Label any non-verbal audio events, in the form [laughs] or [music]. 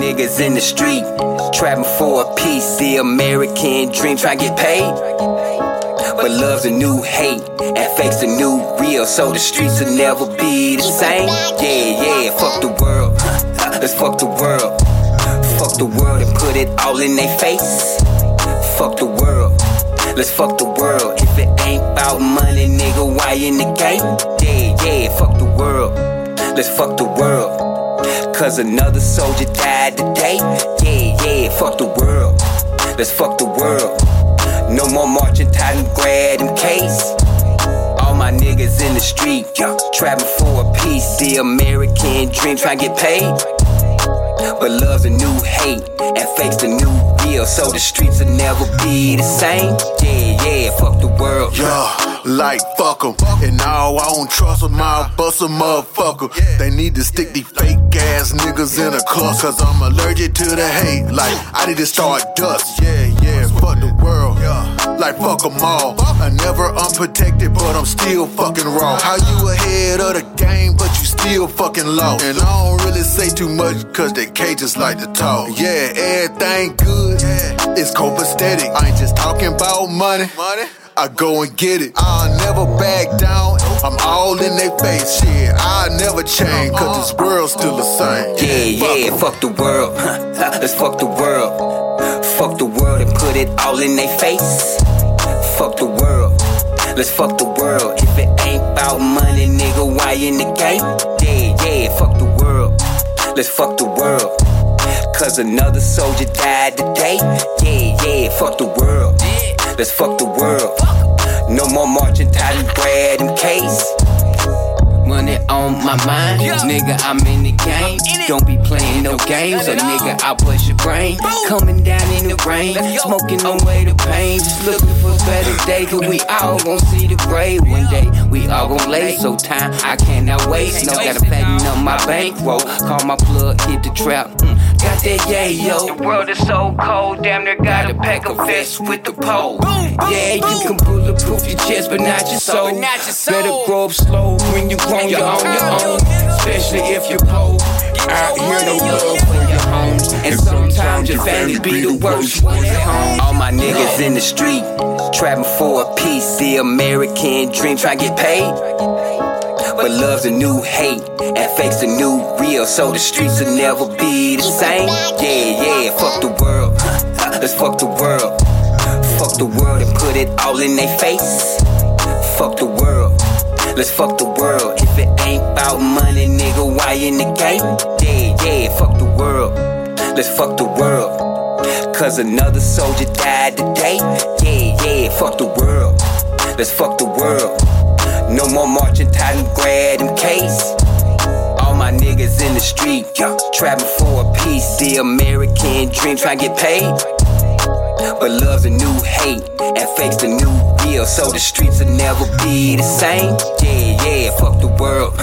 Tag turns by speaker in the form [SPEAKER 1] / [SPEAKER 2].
[SPEAKER 1] Niggas in the street, trapping for a piece. The American dream, try to get paid. But love's a new hate, and fake's a new real. So the streets will never be the same. Yeah, yeah, fuck the world. Let's fuck the world. Fuck the world and put it all in their face. Fuck the world. Let's fuck the world. If it ain't about money, nigga, why in the game? Yeah, yeah, fuck the world. Let's fuck the world. Cause another soldier died today. Yeah, yeah, fuck the world. Let's fuck the world. No more marching, tight grad in case. All my niggas in the street, trapping for a piece. The American dream, trying to get paid. But love's a new hate, and fake's the new real. So the streets will never be the same. Yeah, yeah, fuck the world.
[SPEAKER 2] Yeah, like fuck 'em. And now I don't trust I'll bust a motherfucker. They need to stick these fake ass niggas in a cluster. Cause I'm allergic to the hate. Like, I need to start dust. Yeah, yeah, fuck the world. Like, fuck 'em all. I never unprotected, but I'm still fucking raw. How you ahead of the game, but you still fucking low. And I don't really say too much, cause they cages like to talk. Yeah, everything good. It's copacetic. I ain't just talking about money. Money. I go and get it. I'll never back down. I'm all in their face. Shit, I'll never change, cause this world's still the same.
[SPEAKER 1] Yeah, yeah, fuck the world. Let's fuck the world. Fuck the world and put it all in their face. Fuck the world. Let's fuck the world. If it ain't about money, nigga, why in the game? Yeah, yeah, fuck the world. Let's fuck the world. Cause another soldier died today. Yeah, yeah, fuck the world. Let's fuck the world. No more marching, tight bread in case. Money on my mind, nigga. I'm in the game. Don't be playing no games, or nigga, I'll bust your brain. Coming down in the rain, smoking away the pain. Just looking for better days, cause we all gon' see the grave one day. We all gon' lay, so time I cannot waste. No, gotta fatten up my bankroll. Call my plug, hit the trap. Mm, got that yeah, yo. The world is so cold, damn near gotta pack a vest with the pole. Yeah, you can bulletproof your chest, but not your soul. Better grow up slow when you grown, you're on your own. Especially if you're poor. Out here, no love for your homes. And sometimes your family be the worst ones at home. All my niggas in the street, trapping for a piece. The American dream, try to get paid. But love's a new hate, and fake's a new real. So the streets will never be the same. Yeah, yeah, fuck the world. [laughs] Let's fuck the world. Fuck the world and put it all in their face. Fuck the world. Let's fuck the world. If it ain't about money, nigga, why in the game? Yeah, yeah, fuck the world. Let's fuck the world. Cause another soldier died today. Yeah, yeah, fuck the world. Let's fuck the world. No more marching, tight and grad in case. All my niggas in the street, trapping for a piece. The American dream, trying to get paid. But love's a new hate, and fake's the new real. So the streets will never be the same. Yeah, yeah, fuck the world.